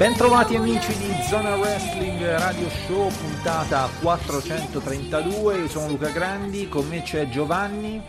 Bentrovati amici di Zona Wrestling Radio Show, puntata 432. Io sono Luca Grandi, con me c'è Giovanni.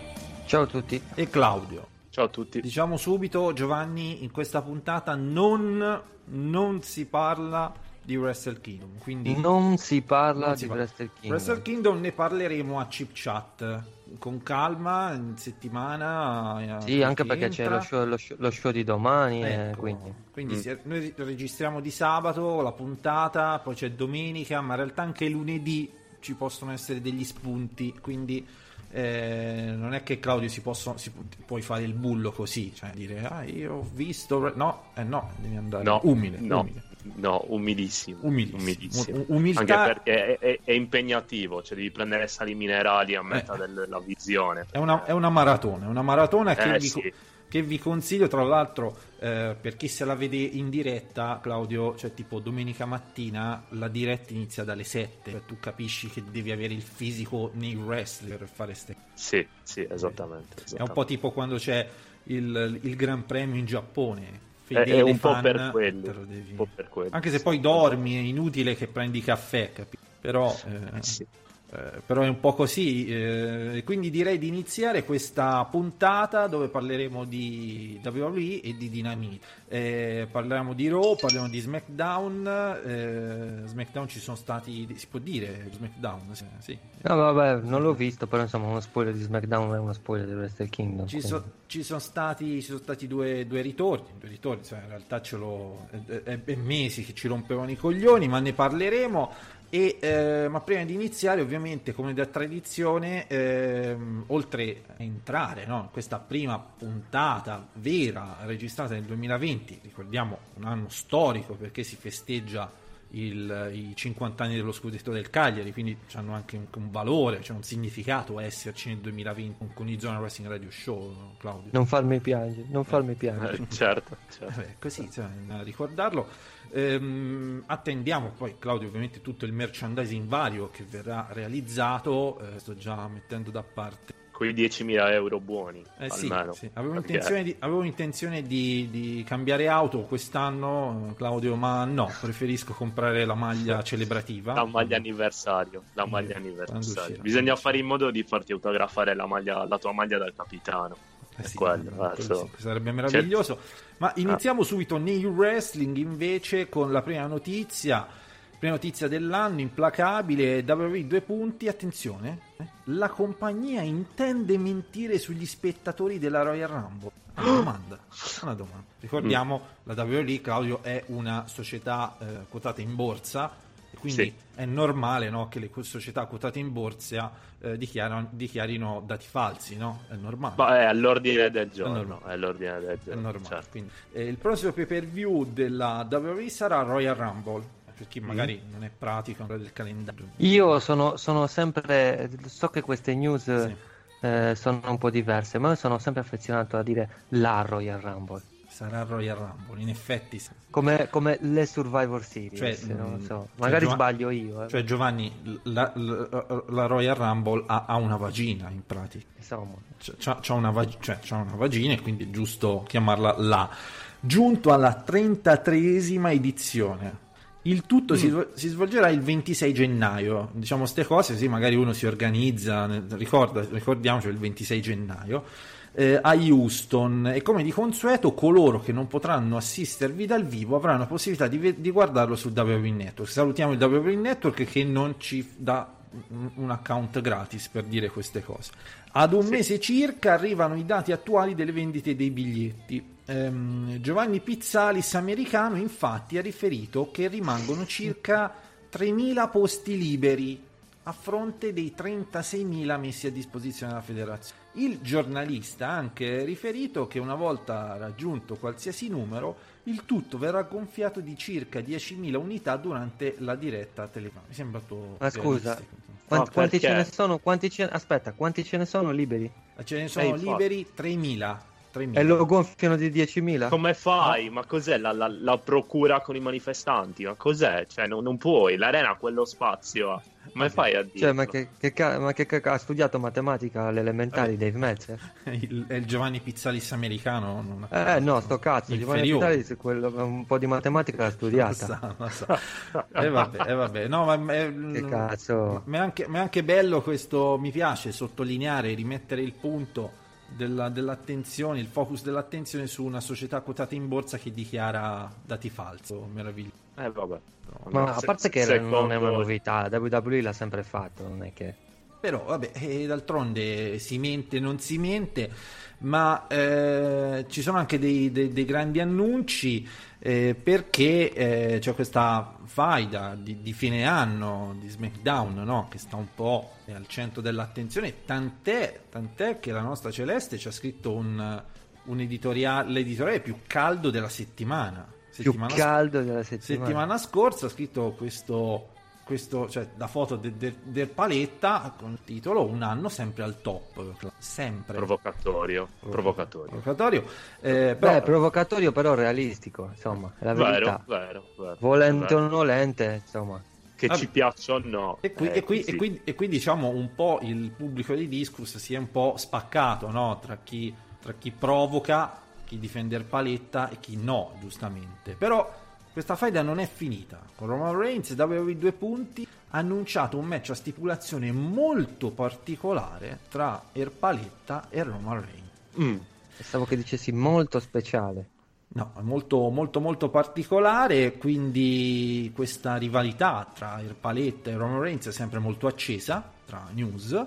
Ciao a tutti. E Claudio. Ciao a tutti. Diciamo subito, Giovanni, in questa puntata non, non si parla di Wrestle Kingdom. Quindi non si parla non si di parla. Wrestle Kingdom. Wrestle Kingdom ne parleremo a Chip Chat con calma in settimana. eh, Sì, anche perché c'è entra. lo show, lo show- lo show di domani, e Ecco, quindi... quindi Mm. noi registriamo di sabato la puntata, poi c'è domenica, ma in realtà anche lunedì ci possono essere degli spunti, quindi eh, non è che Claudio si, possono, si pu- puoi fare il bullo così, cioè dire ah io ho visto, no, eh no, devi andare No, umile, no, umile. No, umilissimo. Umilissimo. Umilissimo. Umiltà- Anche perché è, è- è impegnativo, cioè devi prendere sali minerali a metà Eh. della visione. È una, è una maratona, è una maratona che, Eh, vi, sì. che vi consiglio, tra l'altro, eh, per chi se la vede in diretta, Claudio, cioè tipo domenica mattina, la diretta inizia dalle 7, cioè tu capisci che devi avere il fisico nei wrestler per fare ste Sì, sì, esattamente. È un esattamente. po' tipo quando c'è il, il Gran Premio in Giappone. È- è Fedele un po' fan, per quello, un po' per quello. Anche se poi dormi, è inutile che prendi caffè, capi? Però... Eh, sì. Eh, però è un po' così, eh, quindi direi di iniziare questa puntata dove parleremo di WWE e di Dynamite. Eh, parliamo di Raw, parliamo di SmackDown. eh, SmackDown ci sono stati, si può dire SmackDown? Sì. sì. No, vabbè, non l'ho visto, però insomma uno spoiler di SmackDown è uno spoiler di Wrestle Kingdom. Ci, so- ci sono stati, ci sono stati due, due ritorni, due ritorni cioè, in realtà ce l'ho, è, è- è mesi che ci rompevano i coglioni, ma ne parleremo. E, eh, ma prima di iniziare, ovviamente, come da tradizione, ehm, oltre a entrare no, in questa prima puntata vera registrata nel 2020, ricordiamo un anno storico perché si festeggia il- i 50 anni dello scudetto del Cagliari, quindi hanno anche un, un valore, c'è un significato esserci nel 2020 con, con i Zona Wrestling Radio Show, Claudio. Non farmi piangere, non farmi piangere. Eh, certo, certo. Vabbè, così, insomma, a ricordarlo. Ehm, attendiamo poi, Claudio, ovviamente tutto il merchandising vario che verrà realizzato. eh, sto già mettendo da parte. Quei 10.000 euro buoni, Eh sì, sì. Avevo, Perché- intenzione, di, avevo intenzione di, di cambiare auto quest'anno, eh, Claudio, ma no, preferisco comprare la maglia celebrativa. La maglia anniversario, la Eh, maglia quando anniversario. Bisogna fare in modo di farti autografare la, maglia, la tua maglia dal capitano. Eh sì, quello, adesso- sì, sarebbe meraviglioso. Ma iniziamo subito nei wrestling invece con la prima notizia. Prima notizia dell'anno, implacabile, WWE due punti, attenzione, eh, la compagnia intende mentire sugli spettatori della Royal Rumble. Una domanda, una domanda. Ricordiamo, la WWE, Claudio, è una società eh, quotata in borsa, quindi Sì. è normale no, che le società quotate in borsa eh, dichiarano- dichiarino dati falsi, no? È normale. Ma è all'ordine del giorno. normale. È all'ordine del È giorno. normale. certo. quindi, eh, il prossimo pay per view della WWE sarà Royal Rumble. Per chi magari Mm. non è pratico del calendario. Io sono, sono sempre, so che queste news Sì. eh, sono un po' diverse, ma io sono sempre affezionato a dire la Royal Rumble. Sarà Royal Rumble, in effetti. Come, come le Survivor Series, Cioè, non mh, so. cioè, magari Giova- sbaglio io. eh. Cioè, Giovanni, la, la- la Royal Rumble ha, ha una vagina in pratica. Insomma. C'ha, una, vag- cioè, c'ha una vagina e quindi è giusto chiamarla la. Giunto alla 33esima edizione. Il tutto si, svol- si svolgerà il 26 gennaio. Diciamo ste cose, sì, magari uno si organizza, ricorda, ricordiamoci il 26 gennaio. Eh, a Houston e come di consueto coloro che non potranno assistervi dal vivo avranno la possibilità di, di guardarlo sul WWE Network. Salutiamo il WWE Network che non ci dà un- un account gratis per dire queste cose. Ad un mese circa arrivano i dati attuali delle vendite dei biglietti. Ehm, Giovanni Pizzalis americano infatti ha riferito che rimangono circa 3.000 posti liberi a fronte dei 36.000 messi a disposizione dalla federazione. Il giornalista ha anche riferito che una volta raggiunto qualsiasi numero, il tutto verrà gonfiato di circa 10.000 unità durante la diretta telefonica. Mi sembra tutto Ma scusa, quanti, No, quanti ce ne sono? Quanti ce... Aspetta, quanti ce ne sono liberi? Ce ne sono Eh, infatti. liberi 3.000. 3.000. E lo gonfiano di 10.000? Come fai? Ma cos'è la, la- la procura con i manifestanti? Ma cos'è? Cioè, non, non puoi, l'arena ha quello spazio. Come fai a dire? Cioè, ma che, che, ma che ca- ha studiato matematica alle elementari Dave Metzer? Il- è il Giovanni Pizzalis americano. Non Eh no, sto cazzo, Giovanni. Vitalis quello- un po' di matematica l'ha Lo studiata. sa, lo sa. E vabbè, e vabbè. No, ma è, Che cazzo. Ma è anche, ma è anche bello questo, mi piace sottolineare, rimettere il punto della- dell'attenzione, il focus dell'attenzione su una società quotata in borsa che dichiara dati falsi. Meraviglioso. Eh, vabbè. Ma a Se- parte che secondo- non è una novità, la WWE l'ha sempre fatto, non è che... Però, vabbè, eh, d'altronde si mente, non si mente, ma eh, ci sono anche dei, dei- dei grandi annunci eh, perché eh, c'è questa faida di, di fine anno di SmackDown no? che sta un po' al centro dell'attenzione, tant'è, tant'è che la nostra Celeste ci ha scritto un, un editoriale, l'editoriale più caldo della settimana. Più Settimana caldo della settimana. settimana scorsa ha scritto questo, questo cioè la foto de- de- del paletta con il titolo un anno sempre al top sempre Provocatorio. Provocatorio. provocatorio eh, però Beh, provocatorio però realistico, insomma, è la verità. Vero, vero, vero. Volente Vero. o non volente, insomma. Che Vabbè. ci piaccia o no. e qui, Eh, e, qui, e, qui, e qui, diciamo un po' il pubblico di Discus si è un po' spaccato no? tra, chi, tra chi provoca chi difende il paletta e chi no giustamente però questa faida non è finita con Roman Reigns WWE due punti ha annunciato un match a stipulazione molto particolare tra Erpaletta e Roman Reigns Mm. Pensavo che dicessi molto speciale. No, è molto, molto, molto particolare, quindi questa rivalità tra Erpaletta e Roman Reigns è sempre molto accesa tra news,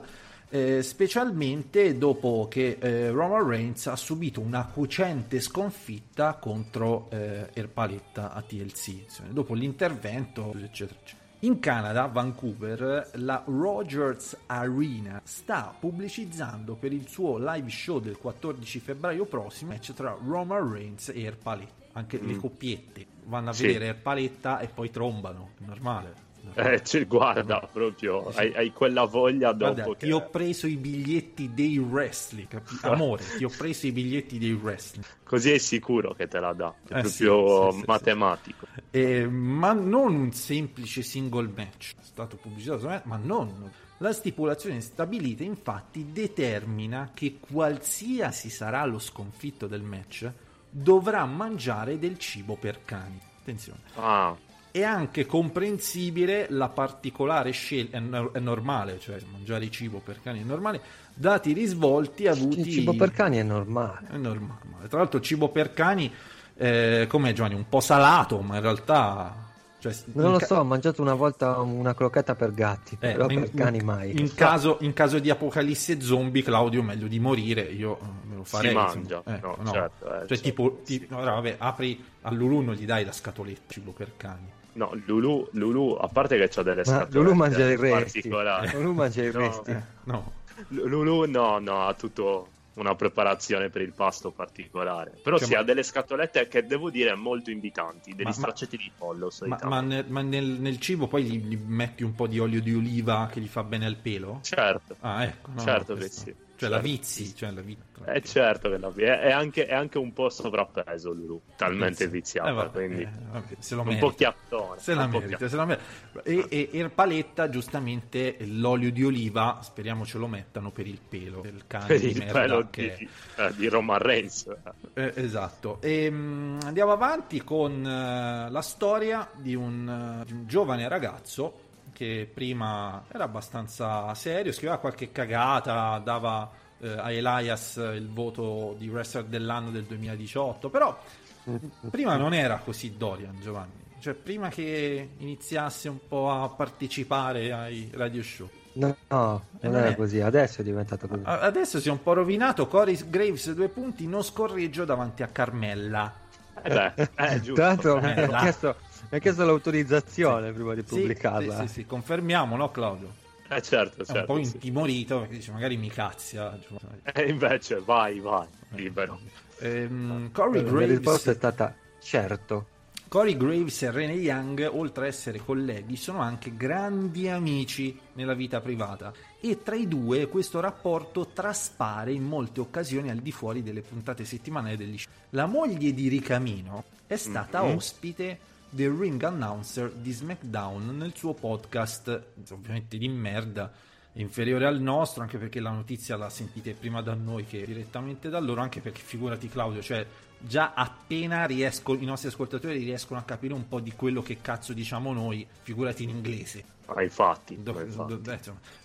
eh, specialmente dopo che eh, Roman Reigns ha subito una cocente sconfitta contro eh, Erpaletta a TLC, insomma, dopo l'intervento, eccetera, eccetera. In Canada, Vancouver, la Rogers Arena sta pubblicizzando per il suo live show del 14 febbraio prossimo match tra Roman Reigns e Erpaletta. Anche le coppiette vanno a Sì. vedere Erpaletta e poi trombano, normale. Eh, cioè, guarda, proprio, hai, hai quella voglia dopo Guarda, che... ti ho preso i biglietti dei wrestling, capi- amore, ti ho preso i biglietti dei wrestling. Così è sicuro che te la dà, è Eh, sì, proprio sì, sì, matematico. Eh, ma non un semplice single match, è stato pubblicizzato, ma non. La stipulazione stabilita infatti determina che qualsiasi sarà lo sconfitto del match dovrà mangiare del cibo per cani. Attenzione. Ah, È anche comprensibile la particolare scelta, è, no- è normale, cioè mangiare cibo per cani è normale, dati i risvolti avuti... Il cibo per cani è normale. È normale. Tra l'altro il cibo per cani, eh, com'è Giovanni? Un po' salato, ma in realtà... Cioè, Non lo ca- so, ho mangiato una volta una crocchetta per gatti, eh, però in, per cani mai. In caso, in caso di apocalisse zombie, Claudio, meglio di morire, io eh, me lo farei. Si insomma. mangia, Ecco, no, certo, eh, cioè, certo, tipo, sì. ti- ora, vabbè, apri a Lulu, non gli dai la scatoletta cibo per cani. No, Lulu, Lulu, a parte che c'ha delle Ma scatolette Lulu mangia i resti. particolari. Lulu mangia i No, resti. Eh, no. Lulu no, no, ha tutto una preparazione per il pasto particolare. Però Cioè, sì, ma- ha delle scatolette che devo dire molto invitanti, degli Ma- ma- straccetti di pollo Ma, solitamente. ma nel, ma nel- nel cibo poi gli, gli metti un po' di olio di oliva che gli fa bene al pelo? Certo, Ah, ecco. no, Certo che sì. Cioè la Certo. vizi, cioè la vizi. è certo che la è, è anche, è anche un po' sovrappeso Lulu, talmente Eh, viziata, vabbè, quindi eh, vabbè, se lo un merita. po' chiattone. Se la merita, se la merita. E, e Erpaletta, giustamente, l'olio di oliva, speriamo ce lo mettano per il pelo del cane per di il merda pelo che- di, eh, di Roman Reigns. Eh, esatto. E, mm, andiamo avanti con eh, la storia di un, eh, di un giovane ragazzo che prima era abbastanza serio, scriveva qualche cagata, dava eh, a Elias il voto di wrestler dell'anno del 2018, però prima non era così Dorian Giovanni. Cioè, prima che iniziasse un po' a partecipare ai radio show. No, no, Eh, non era è- così, adesso è diventato così. Adesso si è un po' rovinato. Corey Graves, due punti, non scorreggio davanti a Carmella. Eh beh, è giusto. L'altro mi Eh, ha là. chiesto, mi ha chiesto l'autorizzazione prima di Sì, pubblicarla. Sì, sì, sì, confermiamo, no Claudio? Eh certo, è certo. un po' sì. intimorito perché dice magari mi cazzia. E invece vai, vai, libero. Ehm, Corey, La mia risposta è Graves, stata certo. Corey Graves e Rene Young, oltre a essere colleghi, sono anche grandi amici nella vita privata e tra i due questo rapporto traspare in molte occasioni al di fuori delle puntate settimanali degli show. La moglie di Ricamino è stata Mhm. ospite del ring announcer di SmackDown nel suo podcast, ovviamente di merda, inferiore al nostro, anche perché la notizia la sentite prima da noi che direttamente da loro, anche perché figurati Claudio, cioè già appena riesco, i nostri ascoltatori riescono a capire un po' di quello che cazzo diciamo noi, figurati in inglese. Ma infatti, Do- infatti. do-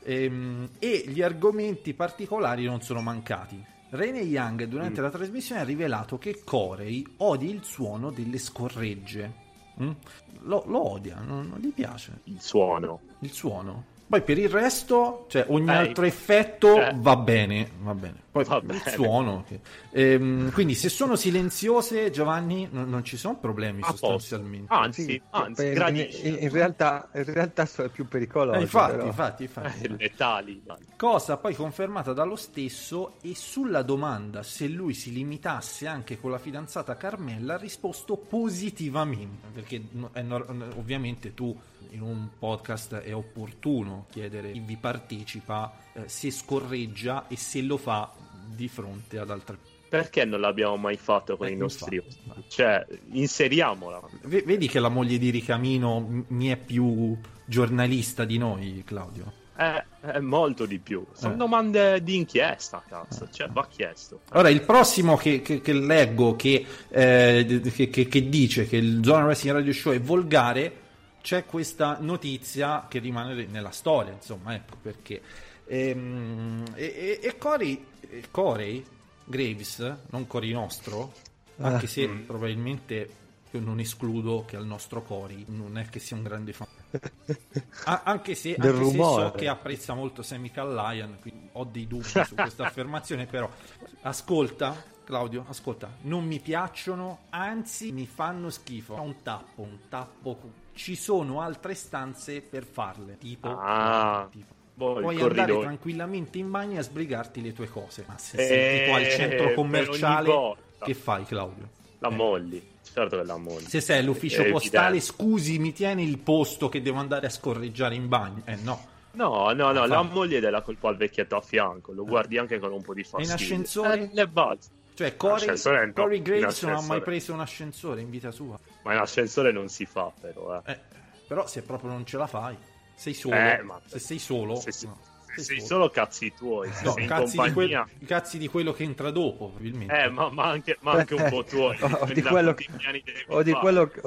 eh. Ehm, e gli argomenti particolari non sono mancati. Rene Young durante la trasmissione ha rivelato che Corey odia il suono delle scorregge. Mm? Lo, lo odia, non, non gli piace il suono. il suono. Poi per il resto, cioè ogni Eh, altro effetto eh. va bene, va bene. Poi il suono. che- Ehm, quindi se sono silenziose, Giovanni, non, non ci sono problemi A posto. sostanzialmente. Anzi, Sì, anzi, in, in- in realtà, in realtà sono più pericolosi. Eh, infatti, però. infatti, infatti. Eh, letali. Cosa poi confermata dallo stesso e sulla domanda se lui si limitasse anche con la fidanzata Carmella ha risposto positivamente, perché ovviamente tu in un podcast è opportuno chiedere chi vi partecipa eh, se scorreggia e se lo fa di fronte ad altre Perché non l'abbiamo mai fatto con Eh, i nostri infatti. Cioè, inseriamola. V- vedi che la moglie di Ricamino mi è più giornalista di noi, Claudio. È, è molto di più. Sono Eh. domande di inchiesta, cazzo. Cioè, va chiesto. Ora, il prossimo che, che- che leggo che, eh, che- che- che dice che il Zona Wrestling Radio Show è volgare, c'è questa notizia che rimane nella storia, insomma, ecco perché. Ehm, E, e, e Corey, e Corey Graves, non Corey nostro, anche se Mm. probabilmente io non escludo che al nostro Corey non è che sia un grande fan. A- anche se, anche se so che apprezza molto Sammy Callahan, quindi ho dei dubbi su questa affermazione, però ascolta, Claudio, ascolta, non mi piacciono, anzi mi fanno schifo. Ho un tappo, un tappo. Ci sono altre stanze per farle, tipo, Ah, tipo. Boh, Puoi andare corridoio. tranquillamente in bagno e a sbrigarti le tue cose. Ma se Eh, sei tipo al centro commerciale, che fai, Claudio? La molli. Certo che la molli. Se sei all'ufficio È postale, evidente. scusi, mi tieni il posto che devo andare a scorreggiare in bagno? Eh no. No, no, no, la moglie della colpa al vecchietto a fianco. Lo guardi anche con un po' di in fastidio. ascensore? Eh, le balze. Cioè, Corey, Corey in Graves non ha mai preso un ascensore in vita sua. Ma in ascensore non si fa, però. Eh. Eh, però se proprio non ce la fai, sei solo. Eh, ma- Se sei solo, Se, se- no, se sei solo cazzi tuoi. Se No, sei in cazzi, di quel- compagnia. i cazzi di quello che entra dopo, probabilmente. Eh, ma, ma anche, ma anche un po' tuoi. O di quello O di, quello che,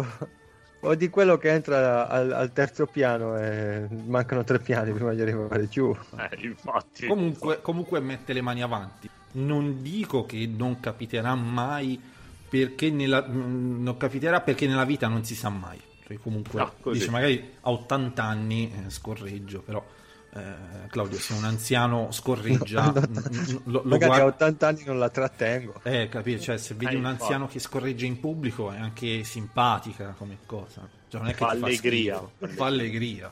o di quello che entra al, al terzo piano e mancano tre piani prima di arrivare giù. Eh, infatti. Comunque, comunque mette le mani avanti. Non dico che non capiterà mai perché nella, non capiterà perché nella vita non si sa mai. Cioè, comunque, Ah, così. dice magari a 80 anni eh, scorreggio, però eh, Claudio, se un anziano scorreggia, No, no, lo, lo Magari a guarda- 80 anni non la trattengo. eh, capito? Cioè, se vedi Eh, un anziano che scorreggia in pubblico è anche simpatica come cosa. Cioè, non è che Fa allegria. fa allegria.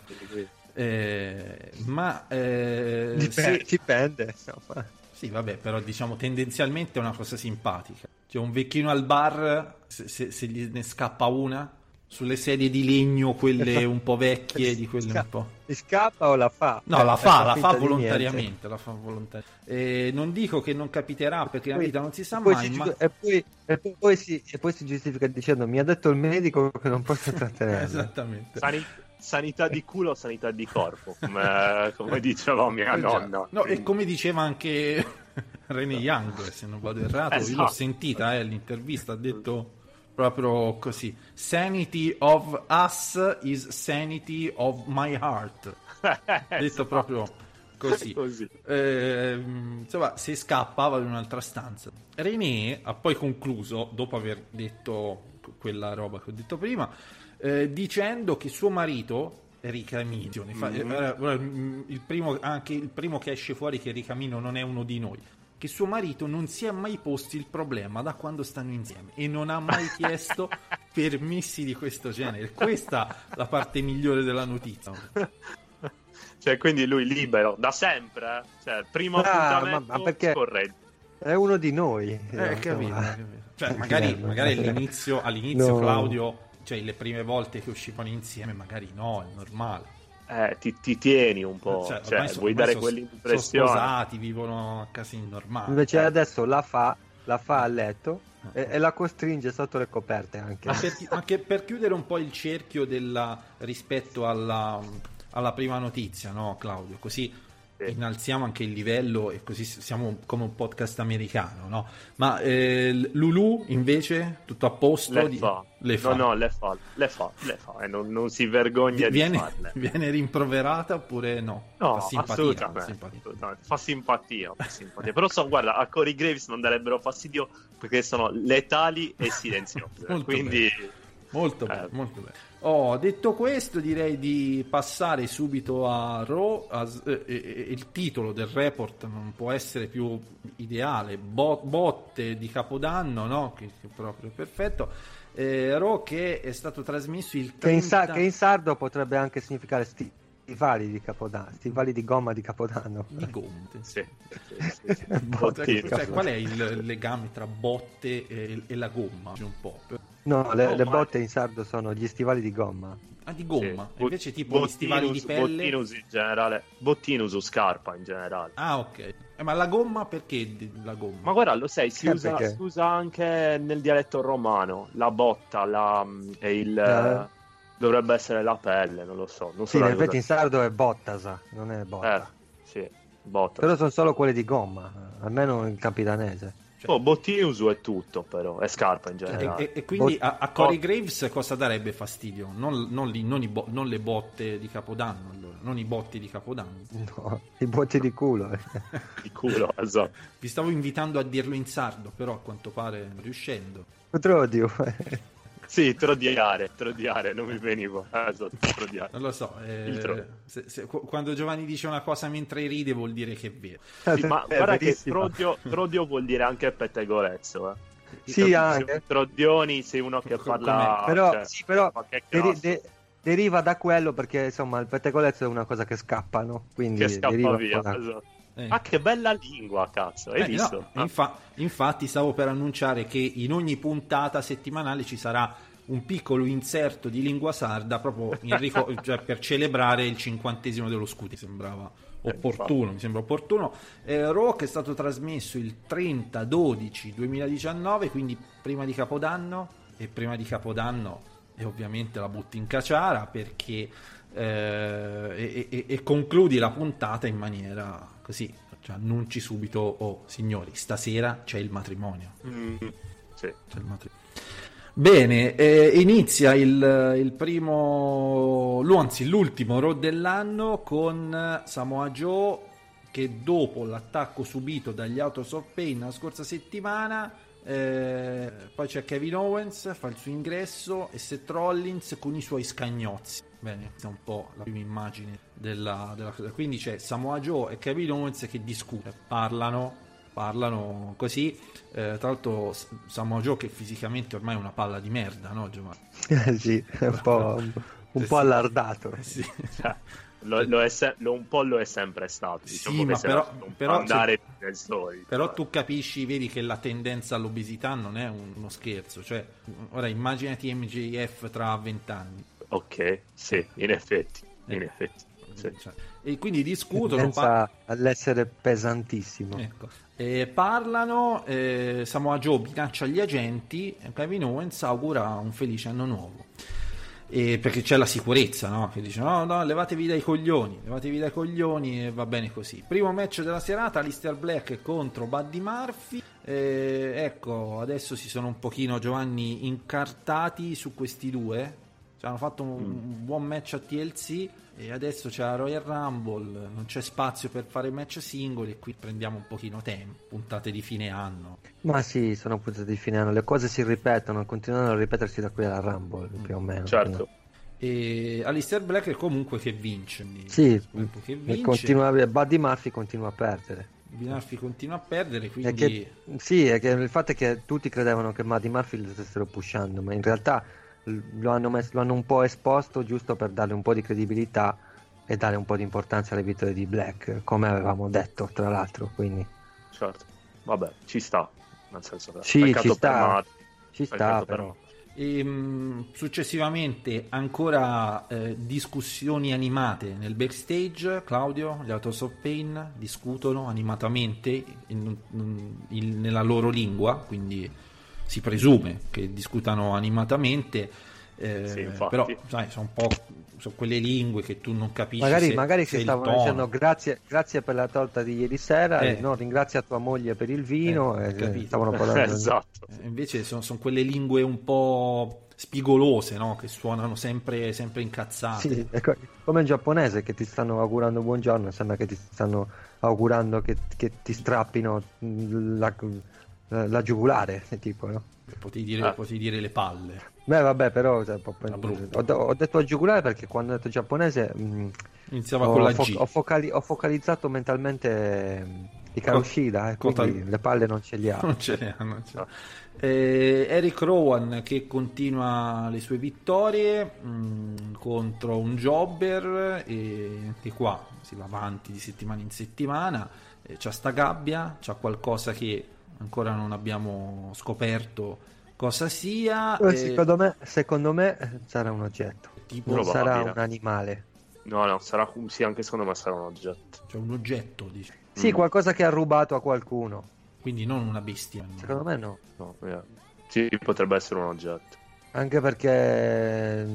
Eh, ma eh, Dipende. se- dipende, insomma. sì, vabbè, però diciamo tendenzialmente è una cosa simpatica. Cioè, un vecchino al bar, se, se- se gli ne scappa una, sulle sedie di legno, quelle un po' vecchie, di quelle un po'. Si scappa o la fa? No, Eh, la per fa, la fa volontariamente. La fa volontari- Eh, non dico che non capiterà perché la Poi- vita non si sa poi mai, si ma e, poi, e poi si, e poi si giustifica dicendo mi ha detto il medico che non posso trattenerla. esattamente. Sani- sanità di culo, sanità di corpo, come, come diceva mia Eh nonna. No, e come diceva anche Rene Young, se non vado errato, io l'ho Esatto. sentita eh, l'intervista, ha detto proprio così: Sanity of us is sanity of my heart. Detto proprio così. Così. Ehm, insomma, se scappa va in un'altra stanza. René ha poi concluso, dopo aver detto quella roba che ho detto prima, eh, dicendo che suo marito Ricamino fa- Mhm. eh, mm, il primo, anche il primo che esce fuori che Ricamino non è uno di noi che suo marito non si è mai posto il problema da quando stanno insieme e non ha mai chiesto permessi di questo genere questa è la parte migliore della notizia Cioè, quindi lui libero da sempre, eh. cioè, primo Ah, appuntamento ma- ma perché- scorretto. È uno di noi. Eh, capito, insomma. capito. Cioè, magari, magari all'inizio, all'inizio No. Claudio, cioè le prime volte che uscivano insieme, magari no, è normale. Eh, ti, ti tieni un po', Cioè, cioè, ormai so- vuoi dare so- Sono quell'impressione. sposati, vivono a casini normali. Invece adesso la fa, la fa a letto e, e la costringe sotto le coperte anche. Ma per, anche per chiudere un po' il cerchio della, rispetto alla, alla prima notizia, no, Claudio? Così Sì. Innalziamo anche il livello e così siamo come un podcast americano, no? Ma eh, Lulu invece, tutto a posto? Le Di- fa. le fa. No, no, le fa, le fa, le fa e non, non si vergogna di Viene, farle. viene rimproverata oppure no? No, Fa simpatia, assolutamente, fa simpatia. assolutamente. Fa simpatia, fa simpatia. Però so, guarda, a Corey Graves non darebbero fastidio perché sono letali e silenziose. Molto quindi Molto Eh. bene, molto bene. Oh, detto questo, direi di passare subito a Raw. a s- eh, eh, il titolo del report non può essere più ideale. Bo- botte di Capodanno, no? Che, che è proprio perfetto. Eh, Raw che è stato trasmesso il 30... Che in, sa- che in sardo potrebbe anche significare sti- stivali di Capodanno, stivali di gomma di Capodanno. di Conte. sì, sì, sì, sì. Botte Cioè, Bottino. cioè, qual è il legame tra botte e, e la gomma? Un po'. No, le, Oh, le ma- botte in sardo sono gli stivali di gomma. Ah, di gomma. Sì. Invece tipo gli stivali di Bottinus- pelle... Bottinus in generale, Bottinus o scarpa in generale. Ah, ok. Eh, ma la gomma perché la gomma? Ma guarda, lo sai, si Eh, usa, si usa anche nel dialetto romano. La botta, la, e il... Eh. Dovrebbe essere la pelle, non lo so. Non so Sì, in effetti in cosa- sardo è bottasa, non è Eh, botta. sì, botta. Però sono solo quelle di gomma, almeno in capitanese. Cioè- Oh, Bottinus è tutto, però, è scarpa in E, generale. e- e quindi Bot- a, a Corey Oh. Graves cosa darebbe fastidio? Non, non li- non i bo- non le botte di Capodanno, allora. non i botti di Capodanno. No, i botti di culo. Di culo, esatto. Vi stavo invitando a dirlo in sardo, però a quanto pare non riuscendo. Trodio. Sì, trodiare, trodiare, non mi veniva. Eh, Esatto, trodiare. Non lo so. eh, se- se- qu- quando Giovanni dice una cosa mentre ride vuol dire che è vero. Sì, ma È guarda che verissimo. trodio, trodio vuol dire anche pettegolezzo, eh. Sì, anche. Trodioni sei uno che parla... Però, cioè, sì, però che deriva da quello perché insomma il pettegolezzo è una cosa che scappa, no? Quindi che scappa via. esatto. Eh. Ah, che bella lingua, cazzo, hai Eh, visto? no, Ah, infa- infatti stavo per annunciare che in ogni puntata settimanale ci sarà un piccolo inserto di lingua sarda proprio in ricor- cioè, per celebrare il cinquantesimo dello scudo. Mi sembrava opportuno, mi sembra opportuno. Eh, Rock è stato trasmesso il 30-12-2019, quindi prima di Capodanno e prima di Capodanno e ovviamente la butti in caciara perché eh, e, e- e concludi la puntata in maniera così, cioè annunci subito, oh signori, stasera c'è il matrimonio. mm, sì. C'è il matrimonio. Bene, eh, inizia il, il primo, anzi l'ultimo Raw dell'anno con Samoa Joe che dopo l'attacco subito dagli Autos of Pain la scorsa settimana eh, poi c'è Kevin Owens, fa il suo ingresso e Seth Rollins con i suoi scagnozzi. Bene, questa è un po' la prima immagine della, della cosa. Quindi c'è Samoa Joe e Kevin Owens che discutono, parlano, parlano così. Eh, tra l'altro Samoa Joe che fisicamente ormai è una palla di merda, no Giovanni? Eh, sì, è un po', un, un Eh, po' sì. allardato. Eh sì. Cioè, lo, lo è se- lo- un po' lo è sempre stato. Sì, Diciamo ma che se però- però, andare nel solito. Però tu capisci, vedi che la tendenza all'obesità non è un- uno scherzo. Cioè, ora immaginati MJF tra vent'anni. Ok, sì, in effetti, in Eh. effetti. Sì. Cioè, e quindi discutono. pa- Pensa all'essere pesantissimo. ecco. E parlano, eh, Samoa Joe minaccia gli agenti e Kevin Owens augura un felice anno nuovo. E perché c'è la sicurezza, no? Che dice: no, no, levatevi dai coglioni, levatevi dai coglioni e va bene così. Primo match della serata: Alistair Black contro Buddy Murphy. Eh, ecco, adesso si sono un pochino Giovanni incartati su questi due. Cioè, hanno fatto un, un buon match a TLC e adesso c'è la Royal Rumble, non c'è spazio per fare match singoli e qui prendiamo un pochino tempo, puntate di fine anno. Ma sì, sono puntate di fine anno, le cose si ripetono, continuano a ripetersi da qui alla Rumble, più o meno. Certo. E Alistair Black è comunque che vince. quindi- Sì, che e vince. continua, Buddy Murphy continua a perdere. Murphy continua a perdere, È quindi che, sì, è che il fatto è che tutti credevano che Buddy Murphy lo stessero pushando, ma in realtà lo hanno, messo- lo hanno un po' esposto giusto per darle un po' di credibilità e dare un po' di importanza alle vittorie di Black, come avevamo detto, tra l'altro. Quindi Certo. Vabbè, ci sta. Nel senso che Sì, ci sta. per Martin, ci sta, però. E, mh, successivamente ancora eh, discussioni animate nel backstage. Claudio, gli Autos of Pain discutono animatamente in- in- in- nella loro lingua, quindi si presume che discutano animatamente. eh, Sì, però sai, sono un po' sono quelle lingue che tu non capisci. Magari, se- magari se stavano tono- dicendo grazie, grazie per la torta di ieri sera, Eh. e no, ringrazia tua moglie per il vino. Eh, e capito. stavano parlando esatto. Eh, Invece sono, sono quelle lingue un po' spigolose, no? Che suonano sempre, sempre incazzate. Sì, ecco, come in giapponese che ti stanno augurando buongiorno, sembra che ti stanno augurando che, che ti strappino mm, la, la giugulare, tipo, no? Potevi dire, Ah. potevi dire le palle. Beh, vabbè, però cioè, ho, ho detto a giugulare perché quando ho detto giapponese mm, Iniziava ho, con la fo- G. ho focali- ho focalizzato mentalmente mm, i Karushida, eh, quindi le palle non ce li ha. Non ce n'è, non ce n'è. Eh, Eric Rowan che continua le sue vittorie mh, contro un jobber e anche qua si va avanti di settimana in settimana. Eh, c'ha sta gabbia, c'ha qualcosa che ancora non abbiamo scoperto cosa sia. Eh, eh, Secondo me, secondo me eh, sarà un oggetto, tipo non sarà un animale. No, no, sarà, sì, anche secondo me sarà un oggetto. cioè un oggetto, dice. Sì, Mm. qualcosa che ha rubato a qualcuno. quindi non una bestia. Secondo me no. No, eh. Sì, potrebbe essere un oggetto. Anche perché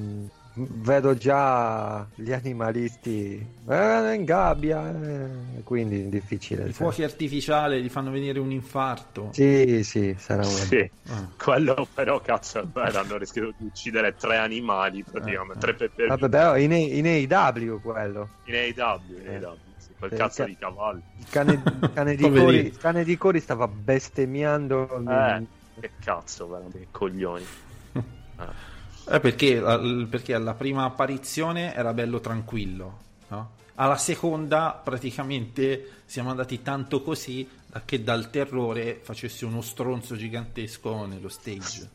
vedo già gli animalisti eh, in gabbia, eh, quindi è difficile. I cioè. fuochi artificiali gli fanno venire un infarto. Sì, sì, sarà un Sì, Ah. quello però cazzo è bello, hanno rischiato di uccidere tre animali praticamente, Eh, tre pepe Vabbè, però in, in AEW quello. in AEW, in AEW, sì, quel Eh, cazzo ca- di cavallo. Il cane, il cane di. Cori, il cane di Cori stava bestemmiando. Eh, che cazzo, veramente, che coglioni. Eh. Eh, perché, perché alla prima apparizione era bello tranquillo, no? Alla seconda praticamente siamo andati tanto così da che dal terrore facesse uno stronzo gigantesco nello stage.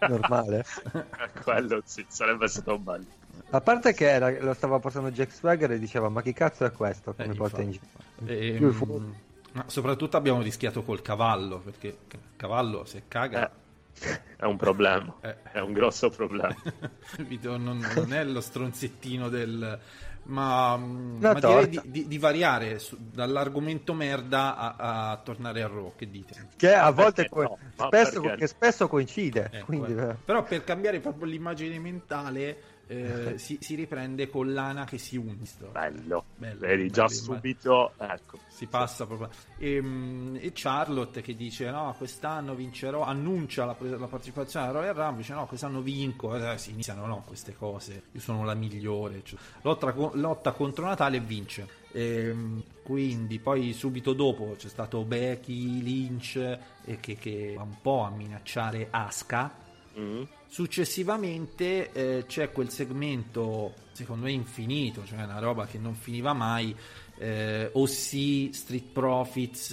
normale. Eh, quello sì, sarebbe stato bello. A parte che era- lo stava portando Jack Swagger e diceva: Ma chi cazzo è questo? Eh, Come porta in giro? E, mm, fu- ma soprattutto abbiamo rischiato col cavallo, perché il cavallo se caga... È un problema, eh, è un grosso problema. Capito? non, non è lo stronzettino del ma, mm, ma direi di, di- di variare su- dall'argomento merda a, a tornare a Raw che dite? Che a volte co- no? Spesso, perché? che spesso coincide. Eh, quindi, però per cambiare proprio l'immagine mentale eh, si, si riprende con l'ana che si unisce. Bello, Bello, vedi già bello, subito, ecco. si passa proprio. E, mm, e Charlotte che dice no quest'anno vincerò annuncia la, la partecipazione alla Royal Rumble dice no quest'anno vinco. Eh, si iniziano no, queste cose. Io sono la migliore. Cioè, lotta, lotta contro Natale e vince. Ehm, quindi poi subito dopo c'è stato Becky Lynch eh, che, che va un po' a minacciare Asuka Mm. Successivamente eh, c'è quel segmento, secondo me infinito, cioè una roba che non finiva mai, eh, OC, Street Profits,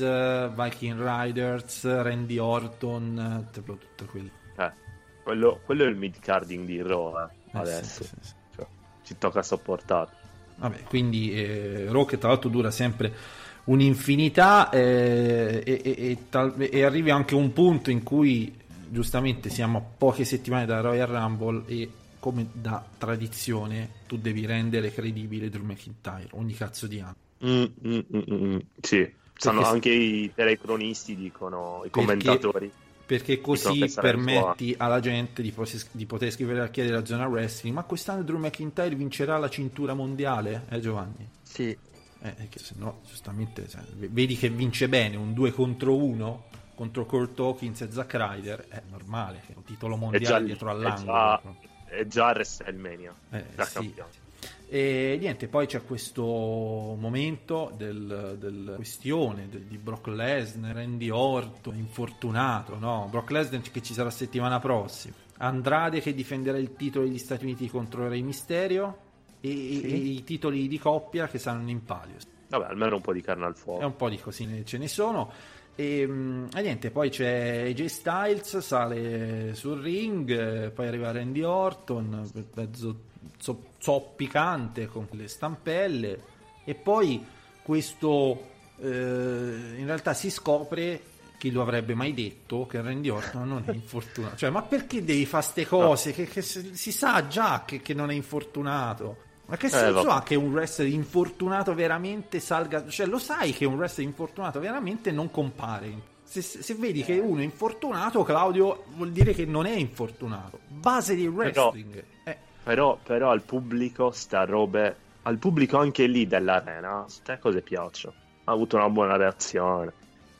Viking Riders, Randy Orton, tutto, tutto quello. Eh, quello, quello è il mid-carding di Raw, eh, Eh, adesso. sì, sì, sì. Cioè, ci tocca sopportare. Vabbè, quindi eh, Raw che tra l'altro dura sempre un'infinità eh, e, e- e e arrivi anche a un punto in cui giustamente siamo a poche settimane da Royal Rumble e come da tradizione tu devi rendere credibile Drew McIntyre ogni cazzo di anno. Mm, mm, mm, mm, Sì, sanno anche i telecronisti, dicono, i commentatori. Perché così permetti alla gente di, pos- di poter scrivere a chiedere la zona wrestling ma quest'anno Drew McIntyre vincerà la cintura mondiale? Eh Giovanni? Sì, Eh, che se no, giustamente, vedi che vince bene un 2 contro 1 contro Kurt Hawkins e Zack Ryder, è normale che un titolo È mondiale lì, dietro è all'angolo. già, è già WrestleMania. Eh, sì. E niente, poi c'è questo momento del, del questione del- di Brock Lesnar, Randy Orton, infortunato, no? Brock Lesnar che ci sarà settimana prossima. Andrade che difenderà il titolo degli Stati Uniti contro Rey Mysterio e, e i titoli di coppia che saranno in palio. Vabbè, almeno un po' di carne al E fuoco. un po' di cosine ce ne sono. E, mm, e niente, poi c'è AJ Styles, sale sul ring, poi arriva Randy Orton, mezzo zo- zoppicante con le stampelle e poi questo eh, in realtà si scopre chi lo avrebbe mai detto che Randy Orton non è infortunato. Cioè ma perché devi fare ste cose? Che, che si si sa già che, che non è infortunato ma che senso vabbè. ha che un wrestler infortunato veramente salga cioè lo sai che un wrestler infortunato veramente non compare se, se- vedi che uno è infortunato Claudio vuol dire che non è infortunato base del wrestling Eh, Però, però al pubblico sta robe. Al pubblico anche lì dell'arena, ste cose piacciono. Ha avuto una buona reazione.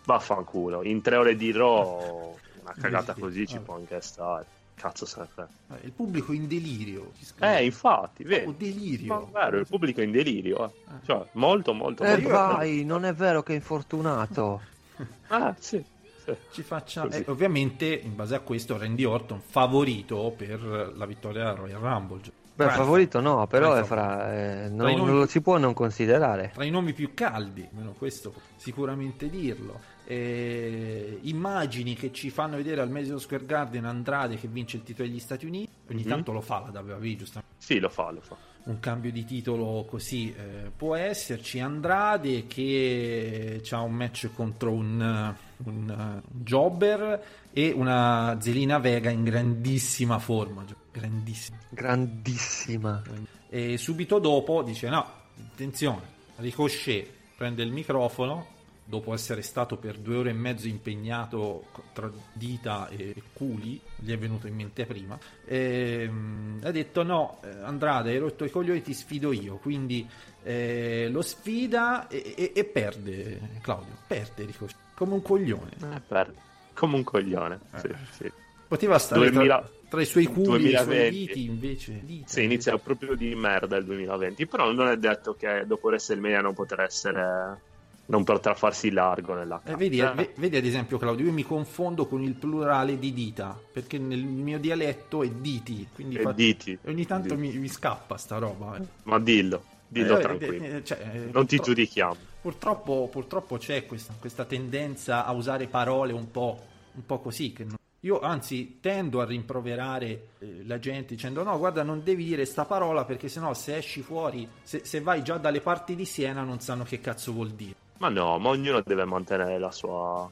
Vaffanculo. In tre ore di Raw, una cagata Sì, così ci vabbè. può anche stare. Cazzo se ne frega. eh, il pubblico in delirio. Eh, infatti, Oh, vedi. delirio Ma vero, il pubblico è in delirio. eh. Cioè, molto, molto. E molto. vai, non è vero che è infortunato. Ah, sì. sì. ci faccia eh, ovviamente in base a questo Randy Orton favorito per la vittoria alla Royal Rumble Beh, Tra- favorito no, però è fra, eh, non, nomi- non lo si può non considerare. tra i nomi più caldi, almeno questo sicuramente dirlo. Eh, immagini che ci fanno vedere al Madison Square Garden Andrade che vince il titolo degli Stati Uniti, ogni Mhm. tanto lo fa la WWE, giustamente. Sì, lo fa, lo fa. Un cambio di titolo così eh, può esserci. Andrade che ha un match contro un, un, un jobber e una Zelina Vega in grandissima forma. Grandissima. Grandissima. E subito dopo dice: No, attenzione, Ricochet prende il microfono. Dopo essere stato per due ore e mezzo impegnato tra dita e culi, gli è venuto in mente prima. ehm, ha detto: No, eh, Andrade, hai rotto i coglioni, ti sfido io. Quindi eh, lo sfida e, e- e perde Claudio. Perde Ricochet come un coglione. Eh, per... Come un coglione. Sì, sì. Poteva stare 2000 tra, tra i suoi culi e i suoi 2020. diti, invece. dita. Sì, inizia proprio di merda il 2020, però non è detto che dopo WrestleMania non potrà essere non potrà farsi largo nella Eh, vedi, Eh, ve- vedi ad esempio Claudio, io mi confondo con il plurale di dita, perché nel mio dialetto è diti, quindi E fa- diti. ogni tanto Diti. mi, mi scappa sta roba. eh. Ma dillo, dillo Eh, tranquillo. eh, cioè, eh, non ti giudichiamo. Purtroppo, purtroppo c'è questa, questa tendenza a usare parole un po', un po' così. Non- Io anzi tendo a rimproverare la gente dicendo no, guarda, non devi dire sta parola perché sennò se esci fuori, se, se vai già dalle parti di Siena non sanno che cazzo vuol dire. Ma no, ma ognuno deve mantenere la sua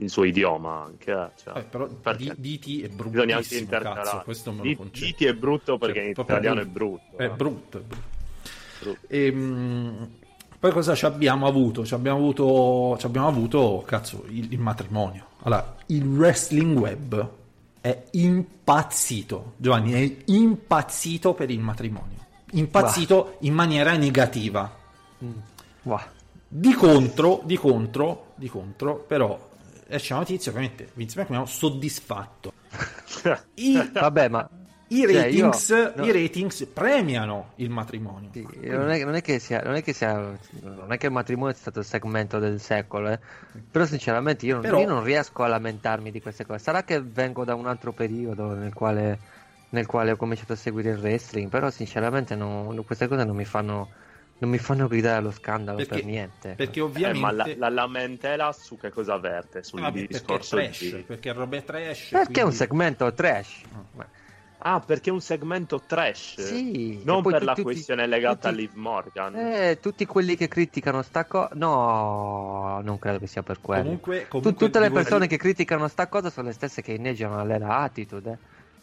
il suo idioma anche. eh, cioè, Eh, però perché? di- diti è Bisogna anche bruttissimo, intercalare. cazzo, questo me lo Di- concedo. Diti è brutto perché Cioè, in italiano è brutto. È eh. brutto, è brutto. Brutto. Ehm, poi cosa ci abbiamo avuto? Ci abbiamo avuto, ci abbiamo avuto cazzo, il, il matrimonio. Allora, il wrestling web è impazzito. Giovanni è impazzito per il matrimonio. Impazzito in maniera negativa. Wow. Di contro, di contro, di contro, però esce la notizia, ovviamente Vince McMahon soddisfatto. I, Vabbè, ma i cioè, ratings, io- no. i ratings premiano il matrimonio. Sì, non, è, non è che sia, non è che sia, non è che il matrimonio sia stato il segmento del secolo, eh. però sinceramente io, non- Però- io non riesco a lamentarmi di queste cose. Sarà che vengo da un altro periodo nel quale, nel quale ho cominciato a seguire il wrestling, però sinceramente non- queste cose non mi fanno, non mi fanno gridare allo scandalo Perché, per niente. perché Eh, ovviamente... ma la, la lamentela su che cosa avverte? Sul Eh, vabbè, perché discorso trash, di... perché roba è trash. Perché è un quindi- segmento trash? Ma- Ah, perché è un segmento trash? Sì, Non per tu- la tutti- questione legata tutti- a Liv Morgan. Eh, tutti quelli che criticano sta cosa, no, non credo che sia per quello. Comunque, Tu- comunque tutte le persone che criticano sta cosa sono le stesse che inneggiano all'era attitude. eh,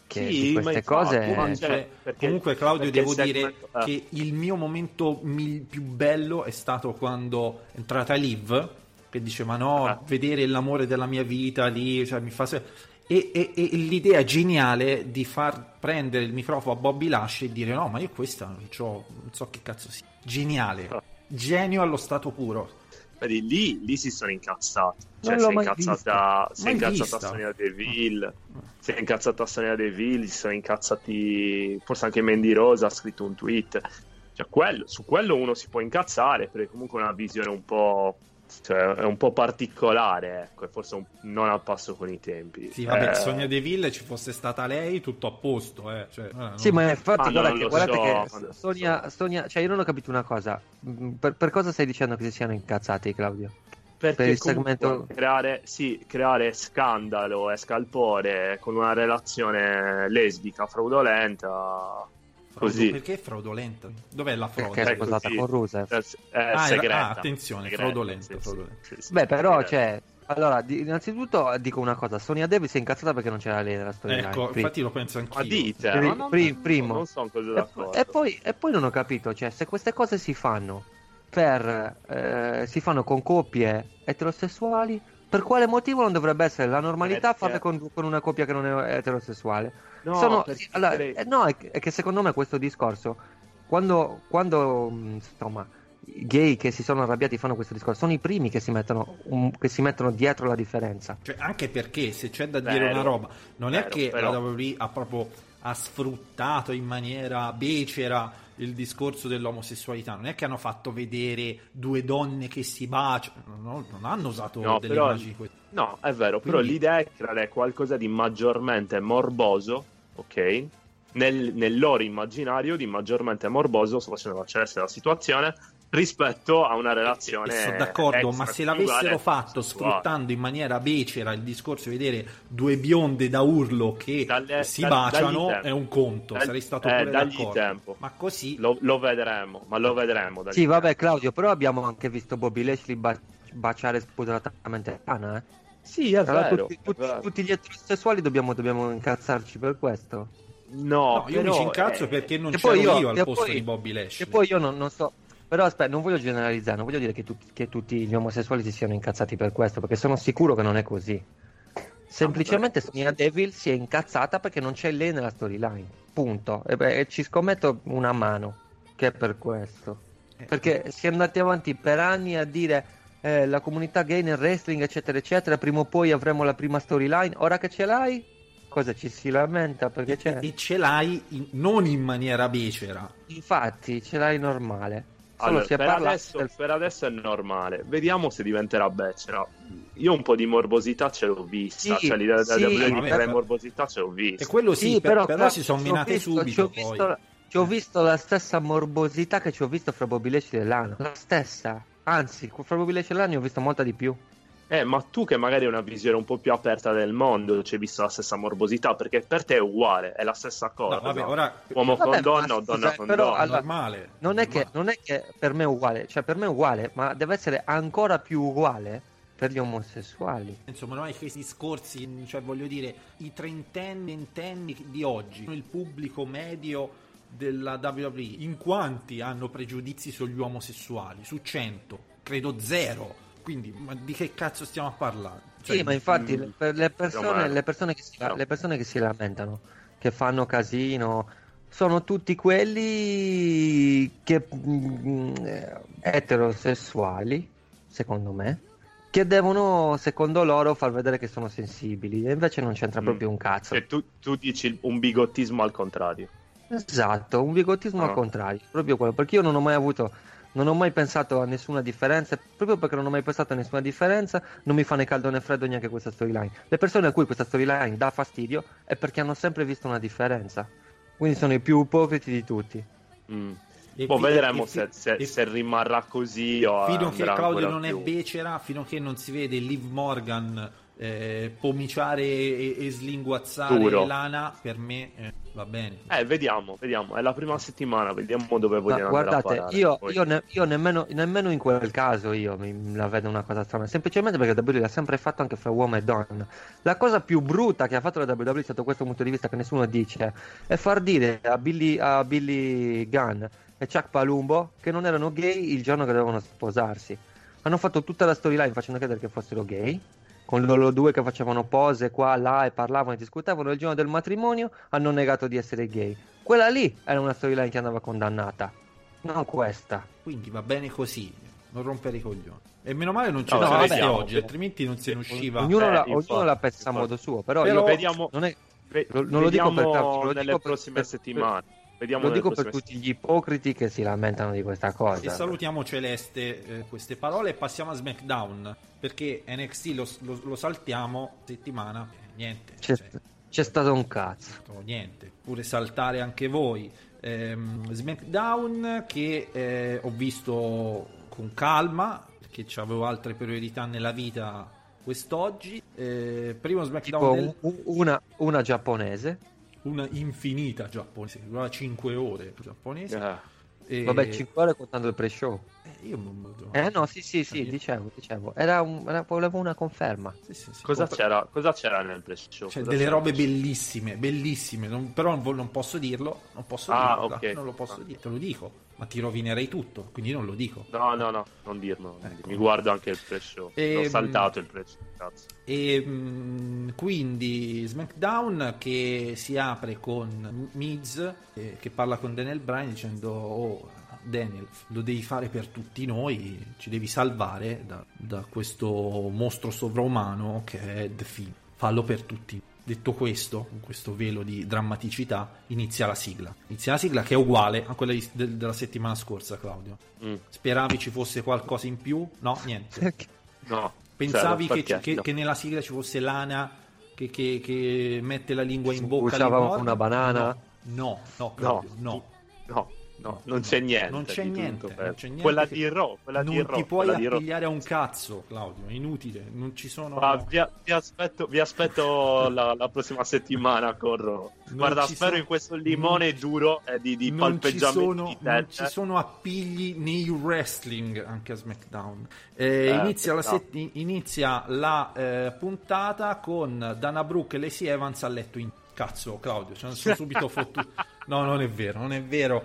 Che Sì, queste infatti, cose. Comunque, cioè, perché- comunque, Claudio, devo il dire segmento- eh. che il mio momento mil- più bello è stato quando è entrata Liv, che dice ma no, Ah. vedere l'amore della mia vita lì, cioè, mi fa... se-" E, e- e l'idea geniale di far prendere il microfono a Bobby Lashley e dire no, ma io questa non, c'ho- non so che cazzo sia. Geniale. Ah. Genio allo stato puro. Vedi, lì, lì si sono incazzati. Cioè, si è incazzata, si è incazzata. Sonia Deville. Si è incazzata Sonia Deville. Si sono incazzati. Forse anche Mandy Rosa ha scritto un tweet. Cioè, quello- su quello uno si può incazzare perché comunque è una visione un po'. Cioè, è un po' particolare, ecco, e forse un- non al passo con i tempi. Sì, vabbè, Eh, Sonia Deville ci fosse stata lei, tutto a posto, eh. Cioè, no, no. Sì, ma infatti, Ma guarda non che, lo guardate so, che non Sonia, so. Sonia- cioè io non ho capito una cosa. Mm, Per, per cosa stai dicendo che si siano incazzati, Claudio? Perché per il segmento- creare, sì, creare scandalo e scalpore con una relazione lesbica fraudolenta Così. Perché è fraudolenta? Dov'è la frode? Perché è sposata con Rusev. Eh, eh, Ah, era- segreta. ah, attenzione, Segreta, fraudolento, sì, fraudolento. sì, sì, Beh, però, segreta. cioè, allora, di- innanzitutto dico una cosa: Sonia Devil si è incazzata perché non c'era lei nella storyline. Ecco, Pri- infatti lo penso anch'io. Ma dite, Pri- ma non- pri- primo. non sono così E, d'accordo. e poi, e poi non ho capito, cioè, se queste cose si fanno per eh, si fanno con coppie eterosessuali, per quale motivo non dovrebbe essere la normalità Perché- farle con, con una coppia che non è eterosessuale? No, Sono- perché- allora, eh, no, è, che- è che secondo me questo discorso, quando, quando mh, insomma, i gay che si sono arrabbiati fanno questo discorso, sono i primi che si mettono, un- che si mettono dietro la differenza. Cioè, anche perché se c'è da dire Vero, una roba, non è vero, che però- la WWE ha proprio ha sfruttato in maniera becera il discorso dell'omosessualità, non è che hanno fatto vedere due donne che si baciano, non, non hanno usato No, delle però- immagini. No, è vero, però Quindi- l'idea è creare qualcosa di maggiormente morboso, ok? Nel, nel loro immaginario di maggiormente morboso, sto facendo la situazione, rispetto a una relazione. E sono d'accordo, ma se l'avessero fatto sessuale. sfruttando in maniera becera il discorso di vedere due bionde da urlo che Dalle- si da- baciano tempo. è un conto, Dagli- sarei stato eh, d'accordo. tempo. Ma così Lo, lo vedremo, ma lo vedremo. Sì, lì. vabbè, Claudio, però abbiamo anche visto Bobby Lashley ba- baciare spudoratamente Anna, eh. Sì, è Allora, vero. tutti, è tutti- vero. tutti gli eterosessuali dobbiamo, dobbiamo incazzarci per questo. No, No, io mi però, ci incazzo eh, perché non c'ero poi io- io al posto poi- di Bobby Lashley. E poi io non, non so. Però aspetta, non voglio generalizzare, non voglio dire che, tutti- che tutti gli omosessuali si siano incazzati per questo, perché sono sicuro che non è così. Semplicemente Sonia Devil si è incazzata perché non c'è lei nella storyline. Punto. E, beh, e ci scommetto una mano che è per questo. Perché si è andati avanti per anni a dire eh, la comunità gay nel wrestling, eccetera, eccetera. Prima o poi avremo la prima storyline. Ora che ce l'hai, cosa ci si lamenta? Perché c'è. e ce l'hai in- non in maniera becera. Infatti, ce l'hai normale. Allora, per, parlato adesso, del- per adesso è normale. Vediamo se diventerà becera. Io un po' di morbosità ce l'ho vista. Sì, cioè, l'idea sì, della di vabbè, creare però- morbosità ce l'ho vista. E quello sì, per- però, però si sono menate visto- subito ci ho poi. visto, ci ho visto la stessa morbosità che ci ho visto fra Bobby Lashley e Lana. La stessa. Anzi, fra Bobby Lashley e Lana ne ho visto molta di più. Eh, ma tu che magari hai una visione un po' più aperta del mondo, ci hai visto la stessa morbosità, perché per te è uguale, è la stessa cosa. No, vabbè, ora Uomo Vabbè, con donna o donna scusa, con però donna. è allora- normale. Non è, che, normale. non è che per me è uguale, cioè per me è uguale, ma deve essere ancora più uguale per gli omosessuali. Insomma, noi questi discorsi, cioè voglio dire, i trentenni, ventenni di oggi, il pubblico medio della WWE, in quanti hanno pregiudizi sugli omosessuali? Su 100, credo zero. Quindi, ma di che cazzo stiamo a parlare? Cioè, sì, ma infatti mm, le, per le persone, le, persone che si, No. le persone che si lamentano, che fanno casino, sono tutti quelli che mm, eh, eterosessuali, secondo me, che devono, secondo loro, far vedere che sono sensibili. E invece non c'entra Mm. proprio un cazzo. Cioè, tu, tu dici un bigottismo al contrario. Esatto, un bigottismo Ah. al contrario, proprio quello, perché io non ho mai avuto, non ho mai pensato a nessuna differenza, proprio perché non ho mai pensato a nessuna differenza, non mi fa né caldo né freddo neanche questa storyline. Le persone a cui questa storyline dà fastidio è perché hanno sempre visto una differenza, quindi sono i più ipocriti di tutti. Mm. Boh, fi- vedremo fi- se, se- se rimarrà così o Fino a che Claudio non è più. becera, fino a che non si vede Liv Morgan eh, pomiciare e, e slinguazzare Duro. Lana, per me eh, va bene. Eh, vediamo, vediamo. È la prima settimana, vediamo dove Ma vogliono andare a guardate, parare. io, io ne- io nemmeno, nemmeno in quel caso io mi, la vedo una cosa strana, semplicemente perché WWE l'ha sempre fatto anche fra uomo e donna. La cosa più brutta che ha fatto la WWE sotto questo punto di vista che nessuno dice è far dire a Billy, a Billy Gunn e Chuck Palumbo che non erano gay il giorno che dovevano sposarsi. Hanno fatto tutta la storyline facendo credere che fossero gay. Con loro due che facevano pose qua, là e parlavano e discutevano il giorno del matrimonio, hanno negato di essere gay. Quella lì era una storyline che andava condannata, non questa. Quindi va bene così, non rompere i coglioni. E meno male non ce No, vabbè, sareste vediamo. oggi, altrimenti non se ne usciva. Ognuno, Eh, la, infatti, ognuno la pensa a modo suo, però, Però io vediamo- non, è- Ve- lo- non lo dico per caso, lo nelle dico per- prossime per- settimane. Vediamo lo dico per prossime tutti gli ipocriti che si lamentano di questa cosa. E salutiamo Celeste eh, queste parole e passiamo a SmackDown perché NXT lo, lo- lo saltiamo settimana, eh, niente, C'è, cioè, c'è stato un cazzo. Niente, pure saltare anche voi. Ehm, SmackDown che eh, ho visto con calma perché avevo altre priorità nella vita quest'oggi. Eh, primo SmackDown Tipo del... un- una, una giapponese, una infinita giapponese, che durava 5 ore giapponese. Eh. E- Vabbè, 5 ore contando il pre-show. Eh, io non- non- Eh no, sì, sì, sì, dicevo, dicevo. Era un, era- volevo una conferma. sì, sì, sì. Cosa, Compra- c'era, cosa c'era nel pre-show? Cioè, Cosa delle robe bellissime, bellissime, non- però non, non posso dirlo, non posso Ah, dirlo, ok. non lo posso Ah. dire, te lo dico, ma ti rovinerei tutto, quindi non lo dico. No, no, no, non dirlo. Ecco. Mi guardo anche il pre-show. Ehm, L'ho saltato il pre-show, cazzo. E mh, quindi SmackDown che si apre con Miz eh, che parla con Daniel Bryan dicendo oh Daniel lo devi fare per tutti noi, ci devi salvare da, da questo mostro sovrumano che è The Fiend, fallo per tutti. Detto questo, con questo velo di drammaticità, inizia la sigla. Inizia la sigla che è uguale a quella di- del- della settimana scorsa, Claudio. Mm. Speravi ci fosse qualcosa in più? No, niente. No. Pensavi Cioè, che, perché? che- No. che nella sigla ci fosse Lana che, che- che mette la lingua in bocca? Usava una banana? No, no, Claudio, no. No, no, non c'è niente. Non c'è di niente, non eh. c'è niente Quella di Raw, quella di Non Raw, ti puoi di appigliare a un cazzo, Claudio, è inutile, non ci sono... Ma vi, vi aspetto, vi aspetto la, la prossima settimana con. Non Guarda, spero sono- in questo limone duro eh, di, di non ci, sono, di non ci sono appigli nei wrestling anche a SmackDown. Eh, Eh, inizia, la set- inizia la eh, puntata con Dana Brooke e Lacey Evans a letto in cazzo, Claudio. Cioè, sono subito fottuto. No, non è vero, non è vero.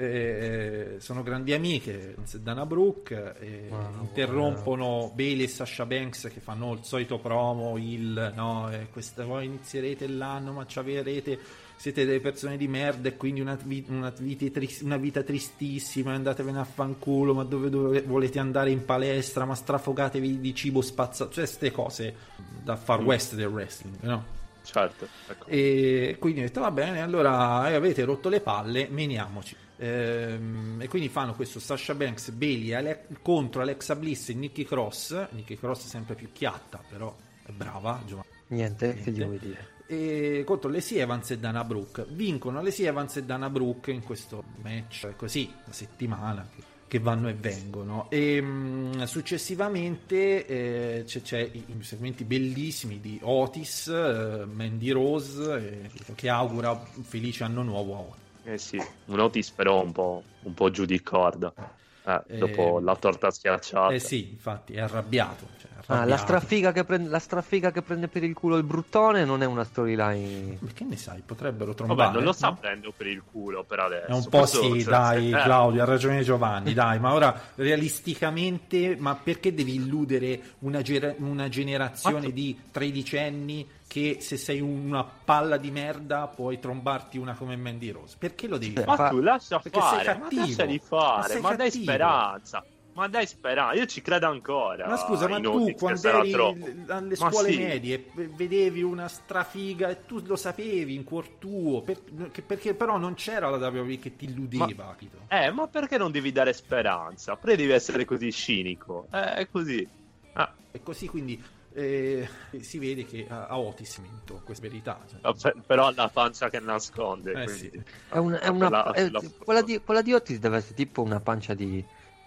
Eh, sono grandi amiche Dana Brooke eh, interrompono Bailey e Sasha Banks che fanno il solito promo il no eh, questa voi inizierete l'anno ma ci avrete siete delle persone di merda e quindi una, una vita, una vita tristissima andatevene a fanculo ma dove, dove volete andare in palestra ma strafogatevi di cibo spazzato cioè queste cose da far west del wrestling no? Certo, ecco. E quindi ho detto va bene, allora eh, avete rotto le palle, meniamoci. Ehm, e quindi fanno questo Sasha Banks, Bailey Ale- contro Alexa Bliss e Nikki Cross. Nikki Cross è sempre più chiatta, però è brava. Giovanni. Niente, Niente. che gli vuoi dire? E contro Lacey Evans e Dana Brooke. Vincono Lacey Evans e Dana Brooke in questo match così, la settimana che, che vanno e vengono. E mh, successivamente eh, c'è, c'è i, i segmenti bellissimi di Otis, eh, Mandy Rose, eh, che augura un felice anno nuovo a Otis. Eh sì, un Otis però un po', un po' giù di corda. Eh, Eh, dopo la torta schiacciata. Eh sì, infatti, è arrabbiato. cioè, è Ah, la arrabbiato. strafiga, che prende, la strafiga che prende per il culo il bruttone non è una storyline. Ma Che ne sai, potrebbero trombare. Vabbè, non lo sta no? prendendo per il culo per adesso. È un po' Questo, sì, dai, eh, Claudio, ha ragione Giovanni, dai, ma ora realisticamente, ma perché devi illudere una, gera- una generazione Ma- di tredicenni che se sei una palla di merda puoi trombarti una come Mandy Rose? Perché lo devi Beh, fare? Ma tu lascia perché sei fare, ma cattivo. Ma fare, sei ma, dai speranza. Ma dai speranza, io ci credo ancora. Ma scusa, ma tu quando eri alle Ma scuole sì. medie vedevi una strafiga e tu lo sapevi in cuor tuo, per- che- perché però non c'era la WWE che ti illudeva, capito? Eh, ma perché non devi dare speranza? Perché devi essere così cinico? Eh, è così. Ah, E così quindi eh, si vede che a, Otis vinto, questa è verità. cioè. però ha la pancia che nasconde. Eh, sì. È una, è una- La- è- la- quella, di, quella di Otis deve essere tipo una pancia di,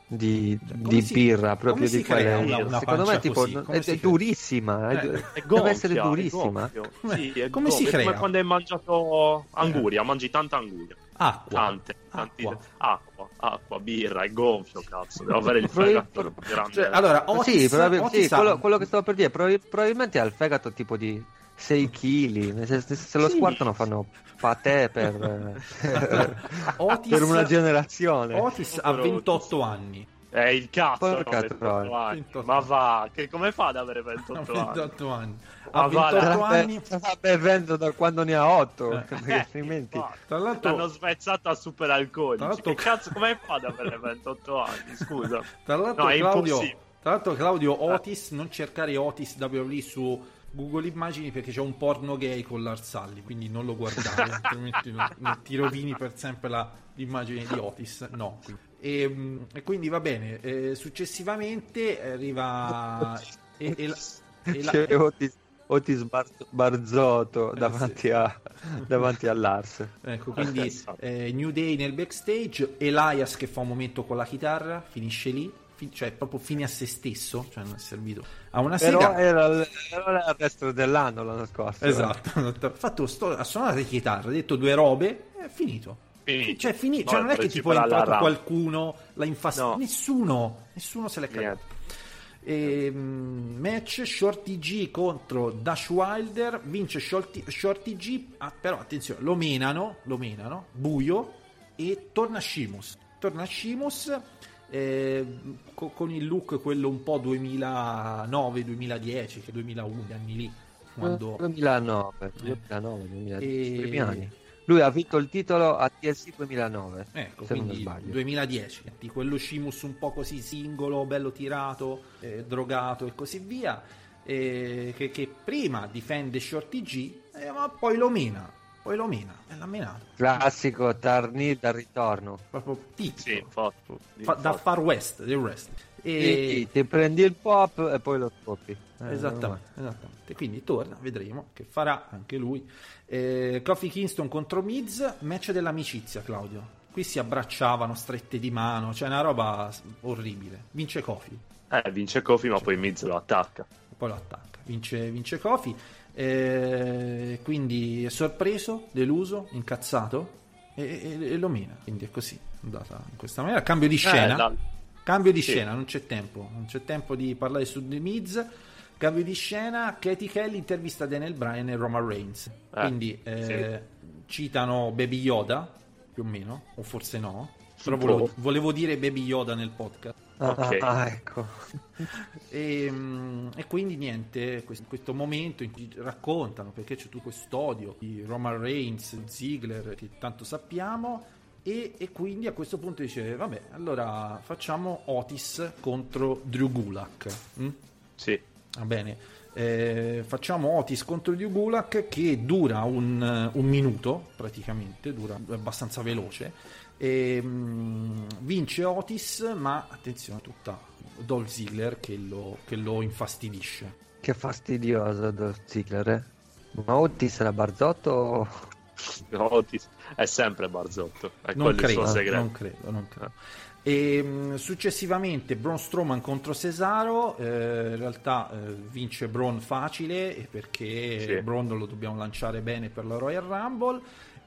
di, come di si- birra, proprio di crea quelle. una- una secondo me tipo, è, si è crea? durissima. è- Eh, È deve gonfia, essere è durissima. Come- Sì, è come si è crea? Come quando hai mangiato anguria, mangi tanta anguria. Acqua. Tante, tanti- Acqua. acqua, acqua, birra, è gonfio, cazzo. Devo avere il fegato grande. Cioè, allora, Otis, sì, probabil- Otis sì, quello, quello che stavo per dire, probabil- probabilmente ha il fegato tipo di 6 kg. Se, se- se lo Sì. squartano fanno patè per, Otis- per una generazione. Otis ha 28 anni. È il cazzo, Porca no, 28 troia. anni. 28. Ma va, che come fa ad avere Ha 28 anni? 28 anni. Ma Ha va, 28 Sta anni. sta bevendo da quando ne ha 8. Eh. perché altrimenti. infatti. Tra l'altro- L'hanno svezzato a super alcolici. Tra l'altro- Che cazzo, come fa ad avere 28 anni? Scusa. Tra l'altro, No, Claudio, tra l'altro Claudio Otis, non cercare Otis WWE su Google Immagini perché c'è un porno gay con Larsalli, quindi non lo guardare, altrimenti non- non ti rovini per sempre la- l'immagine di Otis. No. E, mm, e quindi va bene, eh, successivamente arriva... E, e la- e la- Otis, Bar- Barzotto Eh, davanti, sì. a, davanti all'Ars. Ecco, quindi eh, New Day nel backstage, Elias che fa un momento con la chitarra, finisce lì, fi- cioè proprio fine a se stesso, cioè non è servito a una Però sega. era, era il resto dell'anno l'anno scorso. Esatto, esatto. ha fatto sto, ha suonato la chitarra, ha detto due robe, è finito. Finito. Cioè, fini- No, cioè, non è che tipo è entrato qualcuno, l'ha infastidito. No. Nessuno, nessuno se l'è cagato. Niente. Ehm, match Shorty G contro Dash Wilder vince Shorty, Shorty G ah, però attenzione lo menano lo menano buio e torna Shimus torna Shimus eh, co- con il look quello un po' 2009 2010 che 2001 gli anni lì quando 2009, 2009, 2010, E- primi anni. Lui ha vinto il titolo a TLC 2009. Ecco, se non quindi sbaglio. 2010, di quello Shimus un po' così singolo, bello tirato, eh, drogato e così via, eh, che, che prima difende Shorty G, eh, ma poi lo mena, poi lo mena, e l'ha menato, Classico Tarni dal ritorno. proprio tipico, Sì, infatti. fa- da. Far West, del wrestling. E... E... Ti prendi il pop e poi lo scoppi. Eh, Esattamente, esattamente. Quindi torna, vedremo che farà anche lui. Eh, Kofi Kingston contro Miz, match dell'amicizia, Claudio. Qui si abbracciavano strette di mano, cioè una roba orribile. Vince Kofi, Eh, vince Kofi, ma poi Miz lo attacca. poi lo attacca. Vince, vince Kofi. Eh, quindi è sorpreso, deluso, incazzato e, e- e lo mena. Quindi è così, è andata in questa maniera. Cambio di scena. Eh, Cambio di Sì. scena, non c'è tempo, non c'è tempo di parlare su The Miz. Cambio di scena, Katie Kelly intervista Daniel Bryan e Roman Reigns. Quindi eh, citano Baby Yoda, più o meno, o forse no. Però volevo, volevo dire Baby Yoda nel podcast. Ah, Ok. ah, ecco. E, mm, e quindi niente, questo, questo momento in cui raccontano perché c'è tutto quest'odio di Roman Reigns, Ziggler, che tanto sappiamo. E, e quindi a questo punto dice: Vabbè, allora facciamo Otis contro Drew Gulak. mm? Sì. Va bene, Eh, facciamo Otis contro Drew Gulak che dura un, un minuto praticamente, dura abbastanza veloce. E, mm, vince Otis, ma attenzione, tutta Dolph Ziggler che lo, che lo infastidisce. Che fastidioso Dolph Ziggler, eh? Ma Otis era Barzotto o... Otis è sempre Barzotto. È Non credo, non credo, non credo. E, successivamente Braun Strowman contro Cesaro, eh, in realtà eh, vince Braun facile perché Sì. Braun lo dobbiamo lanciare bene per la Royal Rumble.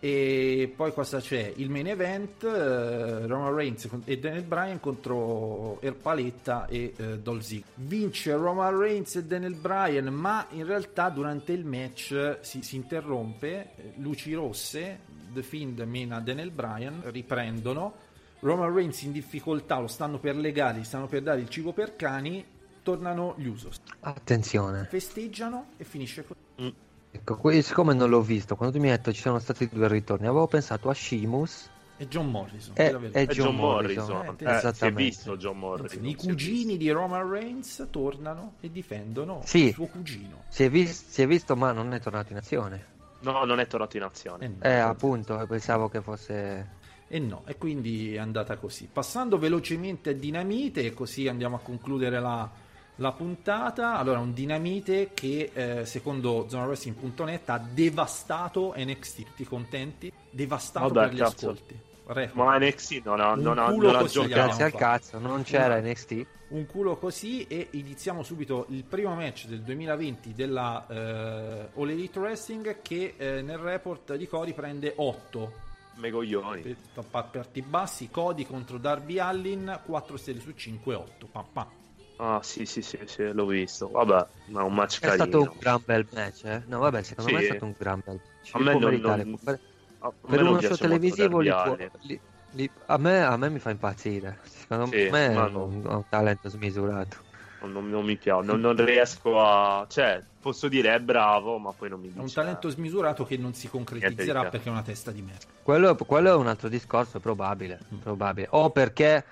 E poi cosa c'è? Il main event, eh, Roman Reigns e Daniel Bryan contro Erpaletta e eh, Dolph Ziggler. Vince Roman Reigns e Daniel Bryan, ma in realtà durante il match si, si interrompe, eh, luci rosse, The Fiend mena Daniel Bryan, riprendono, Roman Reigns in difficoltà, lo stanno per legare, gli stanno per dare il cibo per cani, tornano gli Usos, Attenzione. festeggiano e finisce così. Ecco, que- siccome non l'ho visto, quando tu mi hai detto ci sono stati due ritorni, avevo pensato a Sheamus E John Morrison. e, e È John, John Morrison. Morrison. Eh, Eh, si è visto John Morrison. I è cugini di Roman Reigns tornano e difendono Sì. il suo cugino. Si è, vis- si è visto, ma non è tornato in azione. visto. No, non è tornato in azione. E no, Eh, appunto, pensavo che fosse... e no, e quindi è andata così. Passando velocemente a Dinamite, e così andiamo a concludere la, la puntata. Allora, un Dinamite che eh, secondo zonawrestling.net ha devastato NXT. Tutti contenti? Devastato Vabbè, per gli cazzo. ascolti. Record. Ma NXT non ha, non ha, non ha giocato. Grazie al cazzo, non c'era No. NXT. un culo così e iniziamo subito il primo match del 2020 della eh, All Elite Wrestling che eh, nel report di Cody prende 8 Megoglioni. parti bassi Cody contro Darby Allin 4 stelle su 5 8 pa, pa. Ah, sì, sì, sì, sì, l'ho visto. Vabbè, ma è un match È carino. stato un gran bel match, eh? No, vabbè, secondo Sì. me è stato un gran bel match. A me non- non- Per, A- per me uno piace show televisivo li può- li- li- a, me, a me mi fa impazzire. Secondo Sì, me è no. un, un talento smisurato. Non, non- non mi piace, non, non riesco a... Cioè, posso dire è bravo, ma poi non mi dice... è un talento smisurato che non si concretizzerà perché è una testa di merda Quello, quello è un altro discorso, probabile. Mm. probabile. O perché,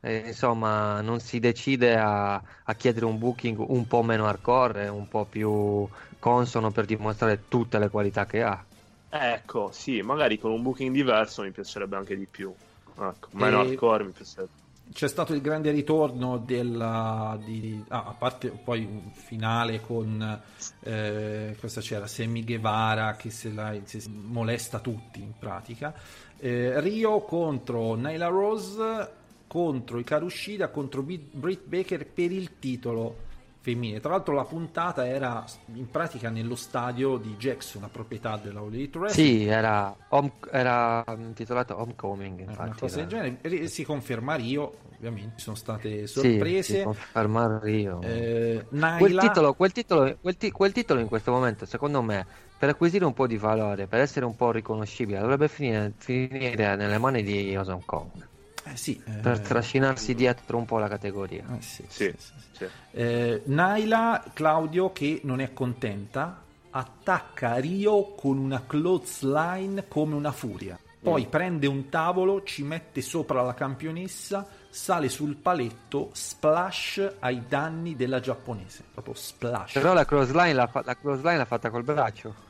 eh, insomma, non si decide a, a chiedere un booking un po' meno hardcore, un po' più consono per dimostrare tutte le qualità che ha. Ecco, sì, magari con un booking diverso mi piacerebbe anche di più. Ecco, meno E- hardcore mi piacerebbe. c'è stato il grande ritorno della di, ah, a parte poi un finale con eh, cosa c'era Sammy Guevara che se la se molesta tutti in pratica Eh, Rio contro Nyla Rose contro Hikaru Shida contro Britt Baker per il titolo femminile. Tra l'altro la puntata era in pratica nello stadio di Jackson, la proprietà della All Elite Wrestling. Sì, era, home- era intitolato Homecoming, Una infatti. cosa del era- genere. E Si conferma Rio, ovviamente, sono state Sì, sorprese. si conferma Rio. Eh, Nyla- Quel titolo, quel, titolo, quel, ti- quel titolo in questo momento, secondo me, per acquisire un po' di valore, per essere un po' riconoscibile, dovrebbe finire, finire nelle mani di Awesome Kong. Eh, sì, eh, Per trascinarsi dietro un po' la categoria. eh, sì, Sì, sì, sì, sì. sì. Eh, Naila, Claudio, che non è contenta, attacca Rio con una clothesline come una furia. Poi Mm. prende un tavolo, ci mette sopra la campionessa, sale sul paletto, splash ai danni della giapponese. Proprio splash. Però la crossline l'ha, fa- la crossline l'ha fatta col braccio.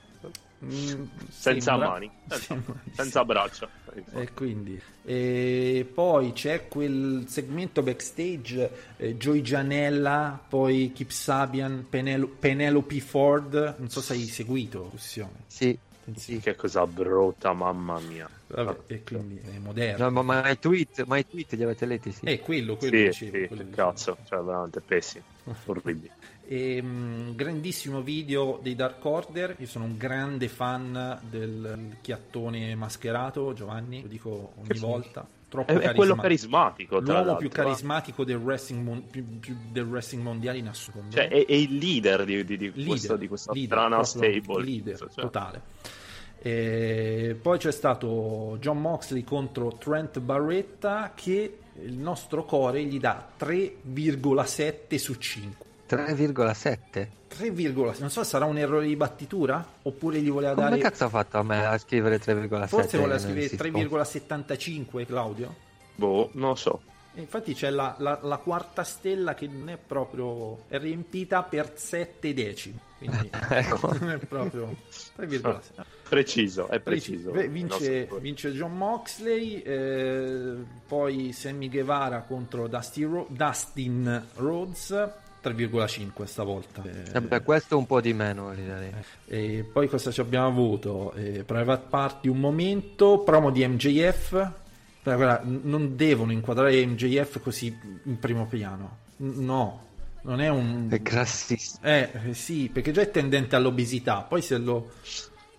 Mm, Senza sembra- mani, senza, senza braccia. E quindi e poi c'è quel segmento backstage eh, Joy Gianella, poi Kip Sabian, Penelo- Penelope Ford. Non so se hai seguito Russione. Sì. Sì. Che cosa brutta, mamma mia. Vabbè, e quindi è moderno. No, ma, ma i tweet, ma i tweet li avete letti? Sì. È quello, quello Sì, dicevo, sì, quello cazzo, cioè veramente pessimo, orribile. E, mh, grandissimo video dei Dark Order. Io sono un grande fan del chiattone mascherato, Giovanni, lo dico ogni volta. Troppo È, è quello carisma- carismatico, L'uomo l'altro, più eh. carismatico del wrestling, mon- più- più del wrestling mondiale in assoluto. Cioè, è, è il leader di, di, di Leader, questo- di questa leader, strana stable. leader Cioè, totale. E poi c'è stato John Moxley contro Trent Barretta che il nostro core gli dà 3,7 su 5. 3,7? 3,7 non so se sarà un errore di battitura oppure gli voleva Come dare cazzo ha fatto a me a scrivere 3,7? forse voleva scrivere sito? 3,75 Claudio Boh, non lo so. E infatti c'è la, la- la quarta stella che non è proprio è riempita per 7 decimi quindi Ecco. non è proprio 3,7 Preciso, è preciso. Vince, vince John Moxley, eh, poi Sammy Guevara contro Dusty Ro- Dustin Rhodes, 3,5 stavolta. Eh, Vabbè, questo un po' di meno, gli darei. e poi cosa ci abbiamo avuto? Eh, Private Party un momento, promo di MJF. Però, guarda, non devono inquadrare MJF così in primo piano. No, non è un... È grassissimo. Eh, eh, sì, perché già è tendente all'obesità, poi se lo...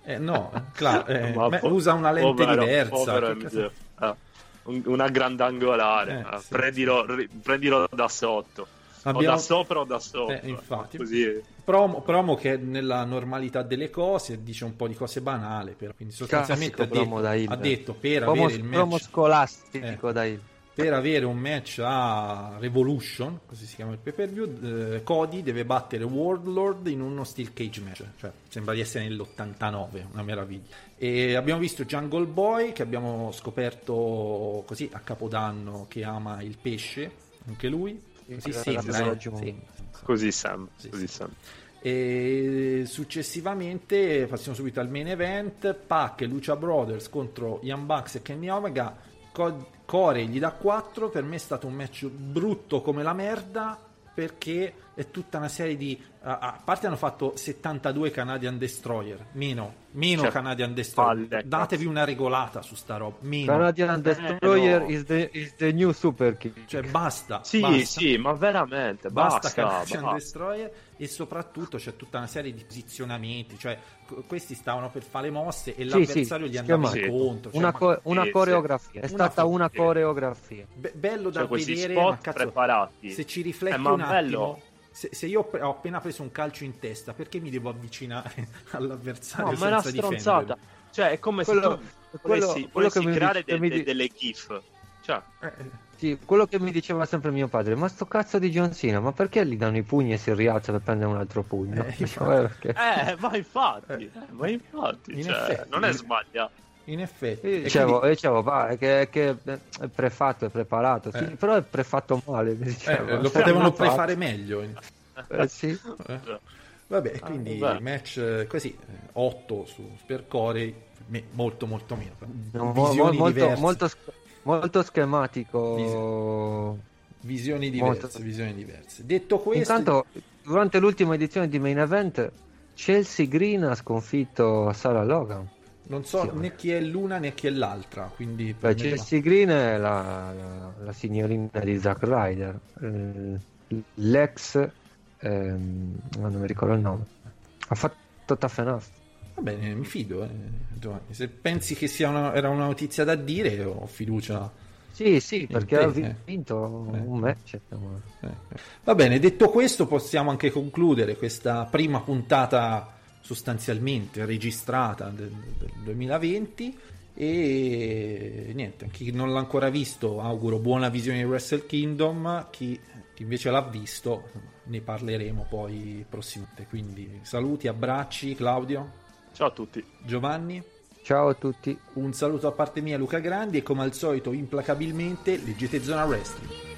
Eh, no, clar- eh, Ma po- usa una lente povero- diversa. povero Ah, un- una grandangolare. Eh, Ah, sì, prendilo, ri- prendilo da sotto. O Abbiamo- da sopra o da sotto. Eh, infatti. Così. Promo, promo che è nella normalità delle cose dice un po' di cose banali, però. quindi sostanzialmente ha Classico promo detto, ha detto per Promo, avere il promo match scolastico Eh. da heel. per avere un match a Revolution, così si chiama il pay per view, eh, Cody deve battere Warlord in uno steel cage match, cioè sembra di essere nell'89, una meraviglia. E abbiamo visto Jungle Boy che abbiamo scoperto così a Capodanno che ama il pesce, anche lui. Così sembra, sì. Così sembra. Sì, così sì. sembra. E successivamente passiamo subito al main event Pac e Lucia Brothers contro Young Bucks e Kenny Omega Co- Core gli dà 4 per me è stato un match brutto come la merda perché è tutta una serie di a, a parte hanno fatto 72 Canadian Destroyer meno, meno Cioè, Canadian Destroyer palle, datevi una regolata su sta roba meno Canadian Destroyer no. is, the, is the new super kick. cioè basta Sì, basta. sì, ma veramente. basta, Basta. Canadian basta. Destroyer e soprattutto c'è tutta una serie di posizionamenti cioè qu- questi stavano per fare le mosse e Sì, l'avversario sì, gli andava schematico. incontro cioè, una, ma- co- una sì, sì. coreografia, è Una stata una coreografia. be- bello da Cioè, vedere spot ma cazzo preparati. se ci rifletti Eh, ma un attimo bello. Se, se io ho appena preso un calcio in testa perché mi devo avvicinare all'avversario No, ma è una senza stronzata. difenderlo? Cioè, è come Quello- se tu quello- volessi, quello che volessi mi creare dice- de- de- di- delle GIF. Cioè, Eh, Sì, quello che mi diceva sempre mio padre, ma sto cazzo di John Cena, ma perché gli danno i pugni e si rialza per prendere un altro pugno? Eh, Dicevo, "Eh, perché?" eh, ma infatti, eh, ma infatti, In cioè, effetti. non è sbagliato. In effetti Io E dicevo, quindi- dicevo, va, è che, è che è prefatto, è preparato, sì, Eh. però è prefatto male. mi eh, lo potevano prefare meglio Eh, sì. Eh. Vabbè, quindi vabbè. match eh, così 8 su per Core, me- molto molto meno. No, mo- Visioni molto, diverse. molto, sch- molto schematico. Visioni diverse, Molto. visioni diverse. Detto questo, Intanto, durante l'ultima edizione di Main Event, Chelsea Green ha sconfitto Sarah Logan. Non so né chi è l'una né chi è l'altra, quindi... Beh, Chelsea Green è la, la, la, signorina di Zack Ryder, eh, l'ex, ehm, non mi ricordo il nome, ha fatto Tough Enough. Va bene, mi fido, eh, Giovanni. Se pensi che sia una, era una notizia da dire, ho fiducia. Sì, sì, perché ha vinto eh. un match. Eh. Va bene, detto questo, possiamo anche concludere questa prima puntata sostanzialmente registrata del, del 2020 e niente, chi non l'ha ancora visto auguro buona visione di Wrestle Kingdom, chi, chi invece l'ha visto ne parleremo poi prossimamente, quindi saluti, abbracci Claudio. Ciao a tutti. Giovanni. Ciao a tutti. Un saluto a parte mia Luca Grandi e come al solito implacabilmente leggete Zona Wrestling.